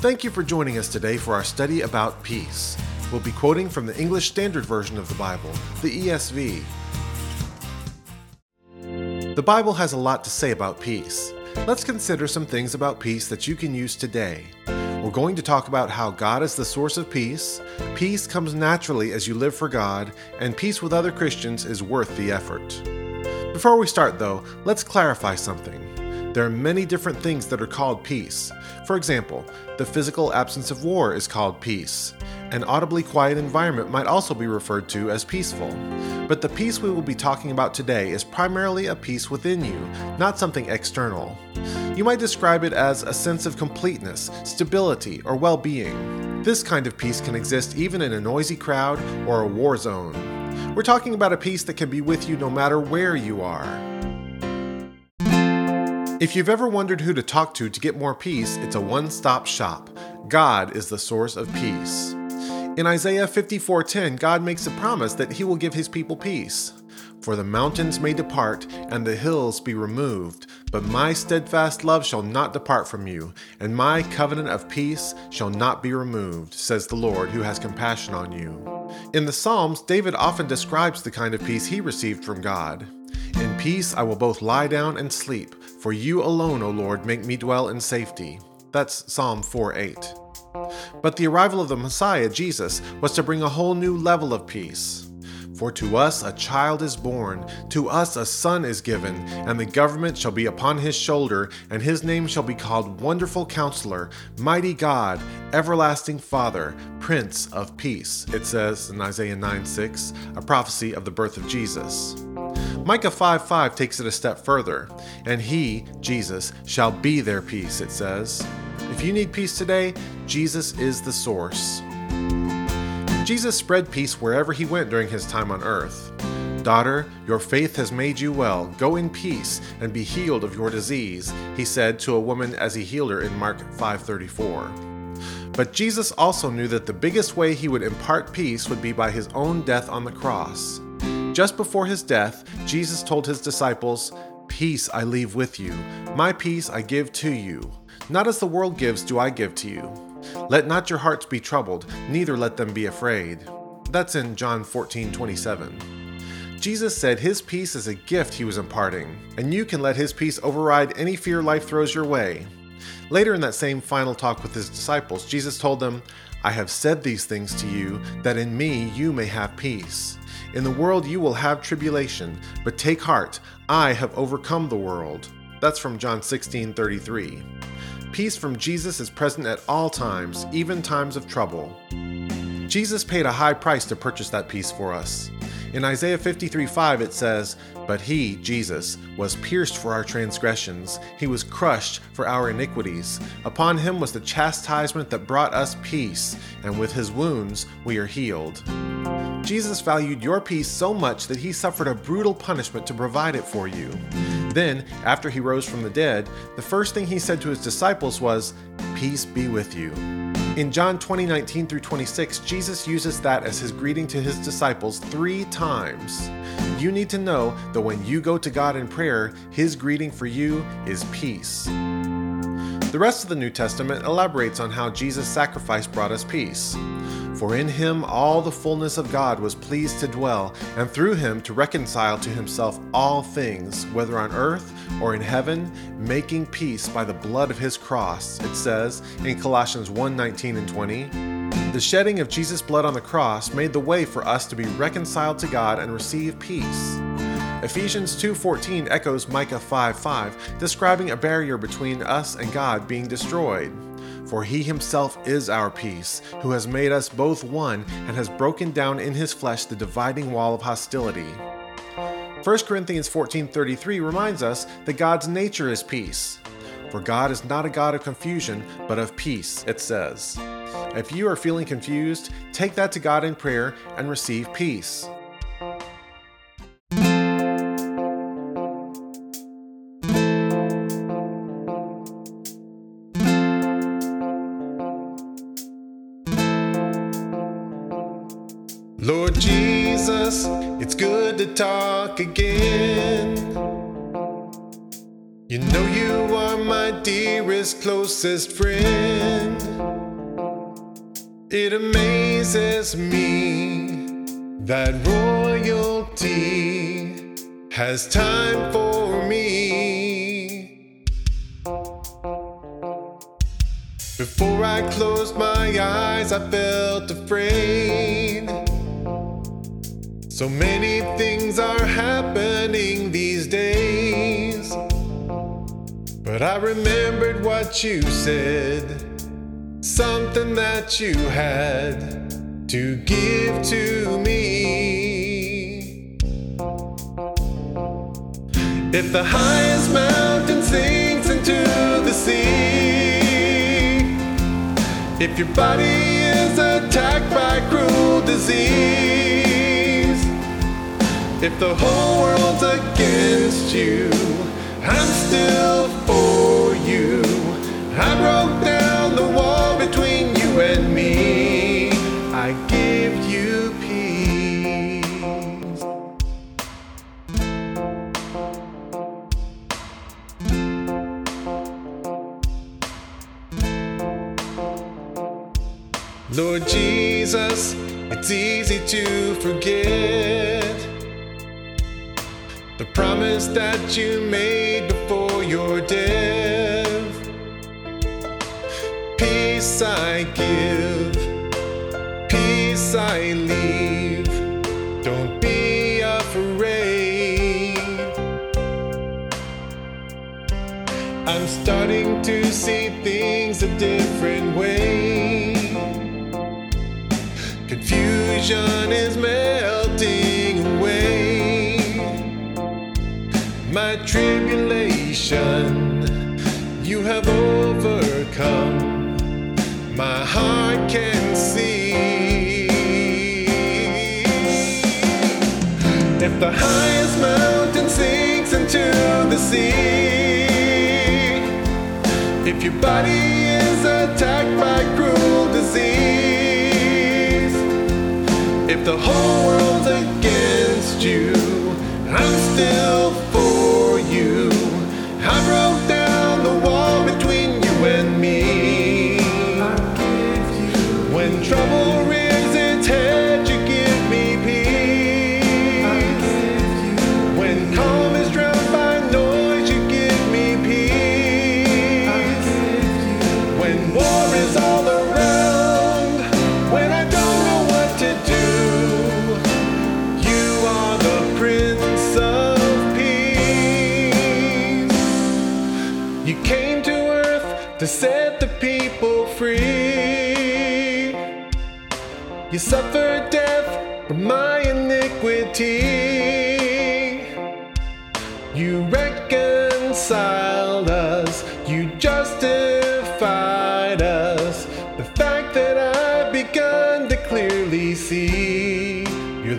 Thank you for joining us today for our study about peace. We'll be quoting from the English Standard Version of the Bible, the ESV. The Bible has a lot to say about peace. Let's consider some things about peace that you can use today. We're going to talk about how God is the source of peace, peace comes naturally as you live for God, and peace with other Christians is worth the effort. Before we start, though, let's clarify something. There are many different things that are called peace. For example, the physical absence of war is called peace. An audibly quiet environment might also be referred to as peaceful. But the peace we will be talking about today is primarily a peace within you, not something external. You might describe it as a sense of completeness, stability, or well being. This kind of peace can exist even in a noisy crowd or a war zone. We're talking about a peace that can be with you no matter where you are. If you've ever wondered who to talk to to get more peace, it's a one stop shop. God is the source of peace. In Isaiah 54:10, God makes a promise that he will give his people peace. For the mountains may depart and the hills be removed, but my steadfast love shall not depart from you, and my covenant of peace shall not be removed, says the Lord who has compassion on you. In the Psalms, David often describes the kind of peace he received from God. In peace I will both lie down and sleep, for you alone, O Lord, make me dwell in safety. That's Psalm 4 8. But the arrival of the Messiah, Jesus, was to bring a whole new level of peace. For to us a child is born, to us a son is given, and the government shall be upon his shoulder, and his name shall be called Wonderful Counselor, Mighty God, Everlasting Father, Prince of Peace, it says in Isaiah 9 6, a prophecy of the birth of Jesus. Micah 5 5 takes it a step further, and he, Jesus, shall be their peace, it says. If you need peace today, Jesus is the source. Jesus spread peace wherever he went during his time on earth. Daughter, your faith has made you well. Go in peace and be healed of your disease, he said to a woman as he healed her in Mark 5:34. But Jesus also knew that the biggest way he would impart peace would be by his own death on the cross. Just before his death, Jesus told his disciples, Peace I leave with you, my peace I give to you. Not as the world gives do I give to you. Let not your hearts be troubled, neither let them be afraid. That's in John 14 27. Jesus said his peace is a gift he was imparting, and you can let his peace override any fear life throws your way. Later in that same final talk with his disciples, Jesus told them, I have said these things to you, that in me you may have peace. In the world you will have tribulation, but take heart, I have overcome the world. That's from John 16 33. Peace from Jesus is present at all times, even times of trouble. Jesus paid a high price to purchase that peace for us. In Isaiah 53 5, it says, But he, Jesus, was pierced for our transgressions, he was crushed for our iniquities. Upon him was the chastisement that brought us peace, and with his wounds we are healed. Jesus valued your peace so much that he suffered a brutal punishment to provide it for you. Then, after he rose from the dead, the first thing he said to his disciples was, Peace be with you. In John 20, 19 through 26, Jesus uses that as his greeting to his disciples three times. You need to know that when you go to God in prayer, his greeting for you is peace. The rest of the New Testament elaborates on how Jesus' sacrifice brought us peace. For in him all the fullness of God was pleased to dwell, and through him to reconcile to himself all things, whether on earth or in heaven, making peace by the blood of his cross, it says in Colossians 1 19 and 20. The shedding of Jesus' blood on the cross made the way for us to be reconciled to God and receive peace. Ephesians 2:14 echoes Micah 5:5, describing a barrier between us and God being destroyed. For he himself is our peace, who has made us both one and has broken down in his flesh the dividing wall of hostility. 1 Corinthians 14:33 reminds us that God's nature is peace. For God is not a God of confusion, but of peace, it says. If you are feeling confused, take that to God in prayer and receive peace. It's good to talk again. You know you are my dearest, closest friend. It amazes me that royalty has time for me. Before I closed my eyes, I felt afraid. So many things are happening these days. But I remembered what you said, something that you had to give to me. If the highest mountain sinks into the sea, if your body is attacked by cruel disease, if the whole world's against you, I'm still for you. I broke down the wall between you and me. I give you peace. Lord Jesus, it's easy to forget the promise that you made before your death. Peace I give, peace I leave. Don't be afraid. I'm starting to see things a different way. Confusion is melting Tribulation you have overcome. My heart can see. If the highest mountain sinks into the sea, if your body is attacked by cruel disease, if the whole world's against you, I'm still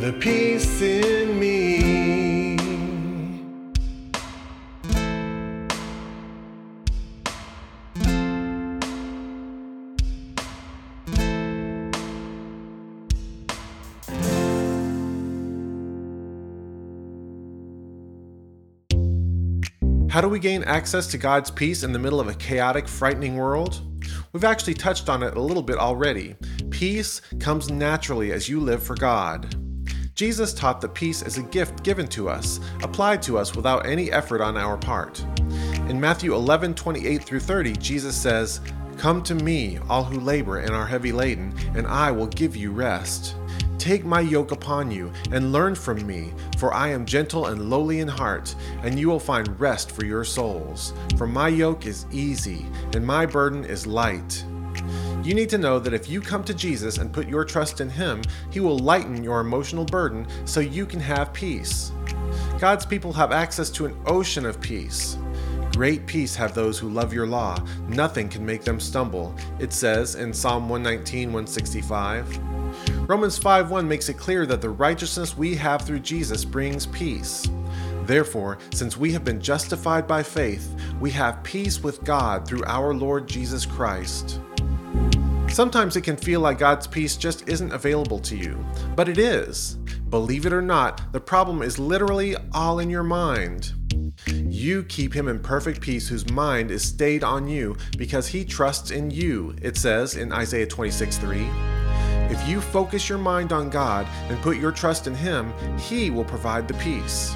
the peace in me. How do we gain access to God's peace in the middle of a chaotic, frightening world? We've actually touched on it a little bit already. Peace comes naturally as you live for God. Jesus taught that peace is a gift given to us, applied to us without any effort on our part. In Matthew 11 28 through 30, Jesus says, Come to me, all who labor and are heavy laden, and I will give you rest. Take my yoke upon you and learn from me, for I am gentle and lowly in heart, and you will find rest for your souls. For my yoke is easy and my burden is light. You need to know that if you come to Jesus and put your trust in Him, He will lighten your emotional burden so you can have peace. God's people have access to an ocean of peace. Great peace have those who love your law. Nothing can make them stumble. It says in Psalm 119, 165. Romans 5:1 makes it clear that the righteousness we have through Jesus brings peace. Therefore, since we have been justified by faith, we have peace with God through our Lord Jesus Christ. Sometimes it can feel like God's peace just isn't available to you, but it is. Believe it or not, the problem is literally all in your mind. You keep him in perfect peace whose mind is stayed on you because he trusts in you, it says in Isaiah 26 3. If you focus your mind on God and put your trust in him, he will provide the peace.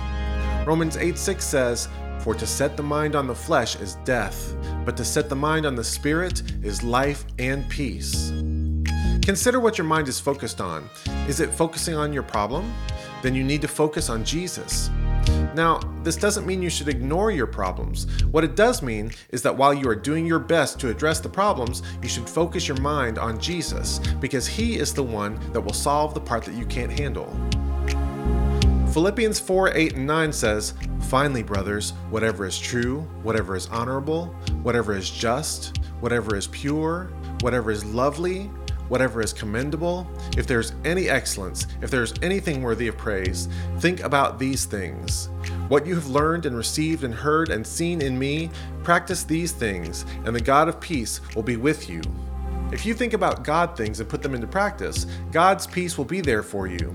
Romans 8 6 says, For to set the mind on the flesh is death, but to set the mind on the spirit is life and peace. Consider what your mind is focused on. Is it focusing on your problem? Then you need to focus on Jesus. Now, this doesn't mean you should ignore your problems. What it does mean is that while you are doing your best to address the problems, you should focus your mind on Jesus, because He is the one that will solve the part that you can't handle. Philippians 4 8 and 9 says, Finally, brothers, whatever is true, whatever is honorable, whatever is just, whatever is pure, whatever is lovely, whatever is commendable, if there's any excellence, if there's anything worthy of praise, think about these things. What you have learned and received and heard and seen in me, practice these things, and the God of peace will be with you. If you think about God things and put them into practice, God's peace will be there for you.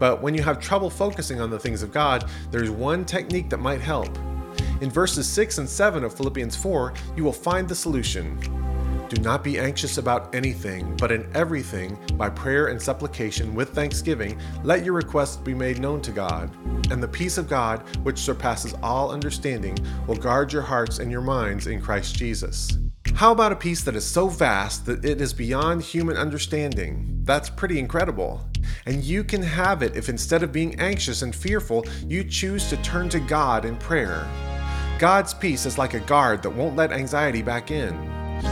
But when you have trouble focusing on the things of God, there's one technique that might help. In verses 6 and 7 of Philippians 4, you will find the solution. Do not be anxious about anything, but in everything, by prayer and supplication with thanksgiving, let your requests be made known to God. And the peace of God, which surpasses all understanding, will guard your hearts and your minds in Christ Jesus. How about a peace that is so vast that it is beyond human understanding? That's pretty incredible. And you can have it if instead of being anxious and fearful, you choose to turn to God in prayer. God's peace is like a guard that won't let anxiety back in.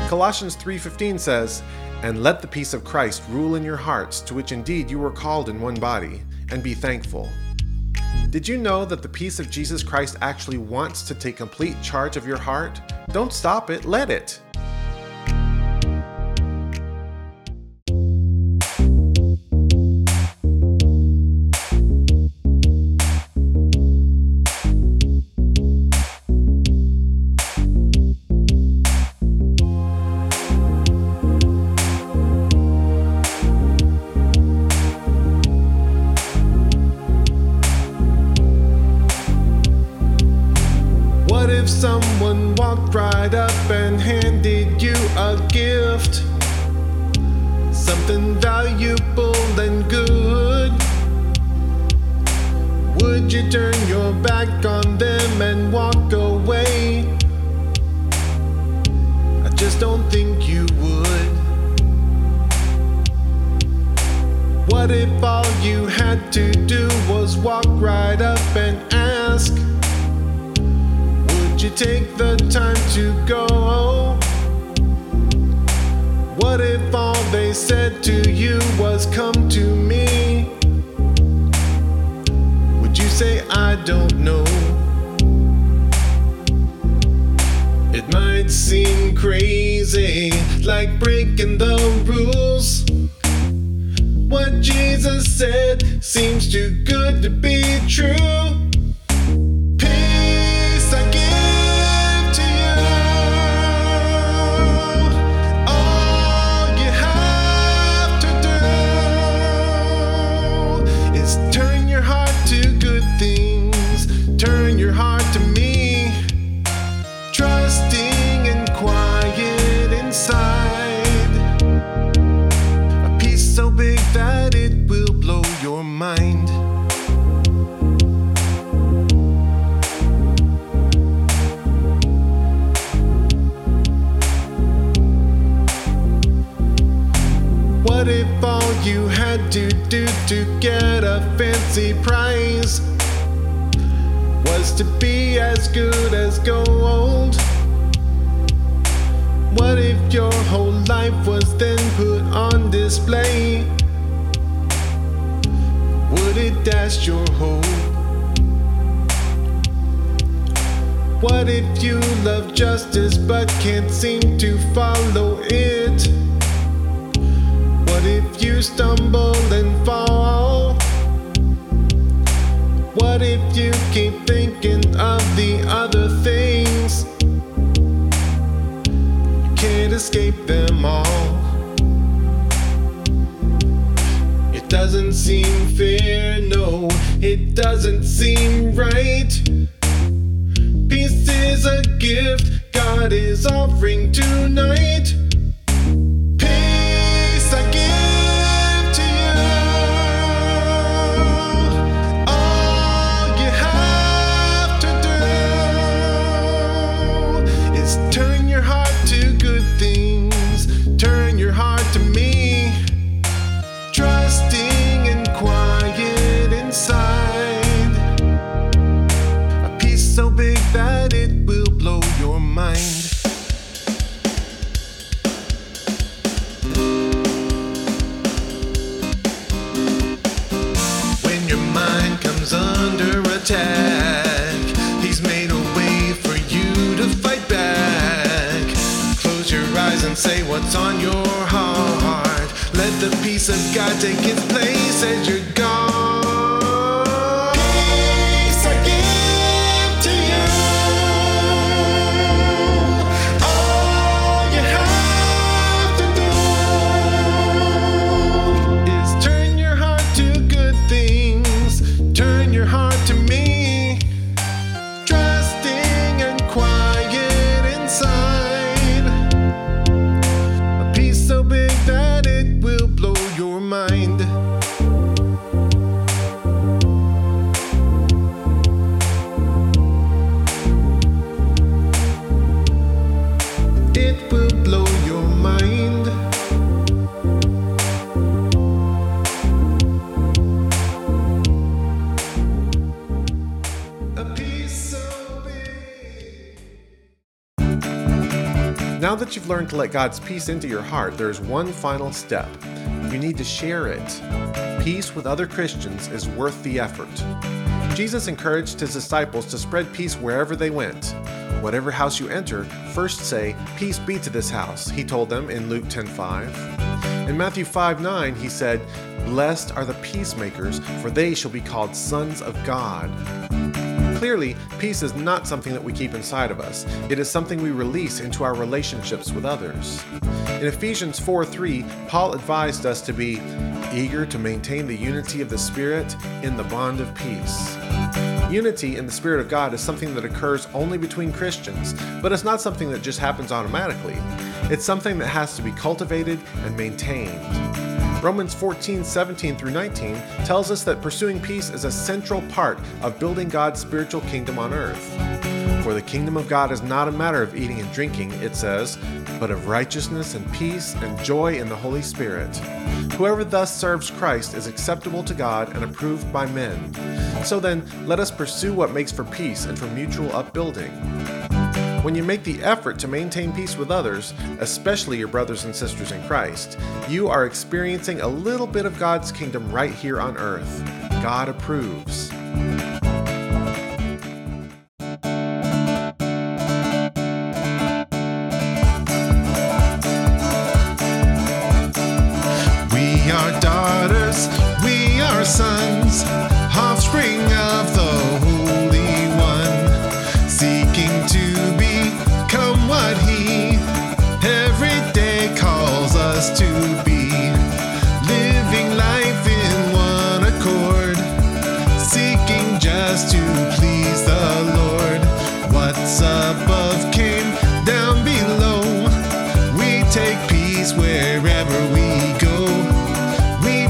Colossians 3:15 says, "And let the peace of Christ rule in your hearts, to which indeed you were called in one body, and be thankful." Did you know that the peace of Jesus Christ actually wants to take complete charge of your heart? Don't stop it, let it. Something valuable and good. Would you turn your back on them and walk away? I just don't think you would. What if all you had to do was walk right up and ask? Would you take the time to go? What if all they said to you was come to me? Would you say I don't know? It might seem crazy, like breaking the rules. What Jesus said seems too good to be true. To get a fancy prize was to be as good as gold. What if your whole life was then put on display? Would it dash your hope? What if you love justice but can't seem to follow it? You stumble and fall? What if you keep thinking of the other things? You can't escape them all. It doesn't seem fair, no, it doesn't seem right. Peace is a gift God is offering tonight. Attack, he's made a way for you to fight back. Close your eyes and say what's on your heart. Let the peace of God take its place as you're Mm. Now that you've learned to let God's peace into your heart, there's one final step. You need to share it. Peace with other Christians is worth the effort. Jesus encouraged his disciples to spread peace wherever they went. Whatever house you enter, first say, Peace be to this house, he told them in Luke 10:5. In Matthew 5:9, he said, Blessed are the peacemakers, for they shall be called sons of God. Clearly, peace is not something that we keep inside of us. It is something we release into our relationships with others. In Ephesians 4 3, Paul advised us to be eager to maintain the unity of the Spirit in the bond of peace. Unity in the Spirit of God is something that occurs only between Christians, but it's not something that just happens automatically. It's something that has to be cultivated and maintained. Romans 14, 17 through 19 tells us that pursuing peace is a central part of building God's spiritual kingdom on earth. For the kingdom of God is not a matter of eating and drinking, it says, but of righteousness and peace and joy in the Holy Spirit. Whoever thus serves Christ is acceptable to God and approved by men. So then, let us pursue what makes for peace and for mutual upbuilding. When you make the effort to maintain peace with others, especially your brothers and sisters in Christ, you are experiencing a little bit of God's kingdom right here on earth. God approves.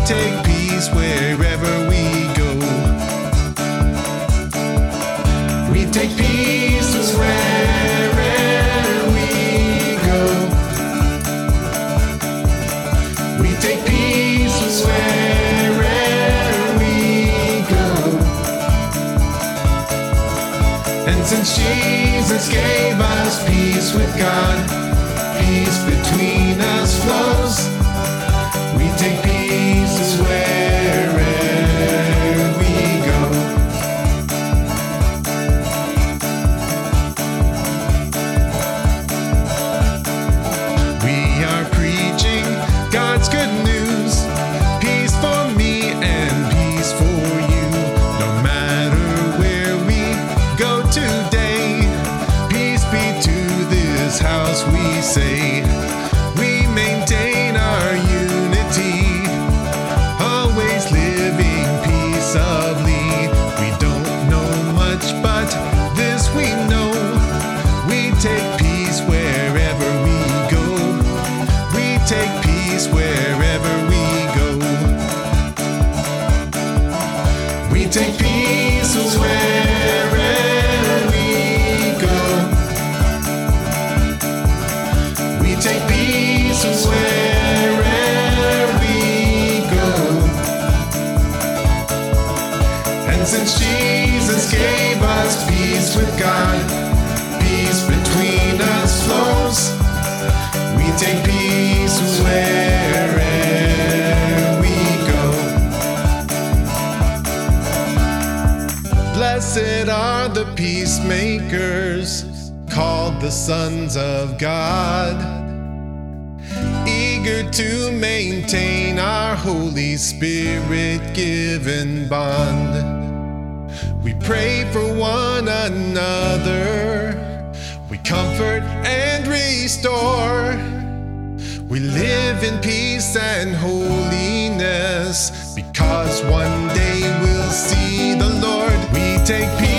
Take peace wherever we go. We take peace wherever we go. We take peace wherever we go. And since Jesus gave us peace with God, with God, peace between us flows. We take peace wherever we go. Blessed are the peacemakers, called the sons of God, eager to maintain our Holy Spirit given bond. Pray for one another, we comfort and restore. We live in peace and holiness because one day we'll see the Lord. We take peace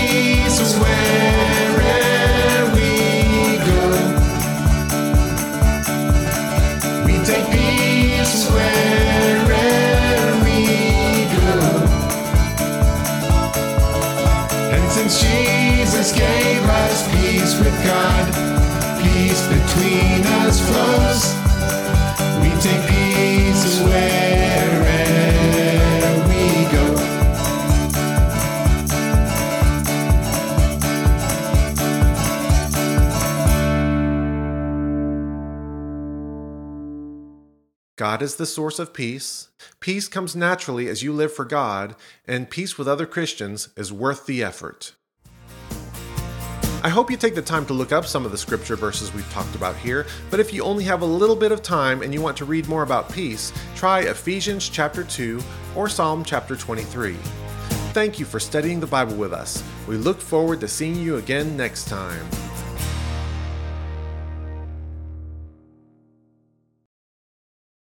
God, peace between us flows. We take peace wherever we go. God is the source of peace. Peace comes naturally as you live for God, and peace with other Christians is worth the effort. I hope you take the time to look up some of the scripture verses we've talked about here, but if you only have a little bit of time and you want to read more about peace, try Ephesians chapter 2 or Psalm chapter 23. Thank you for studying the Bible with us. We look forward to seeing you again next time.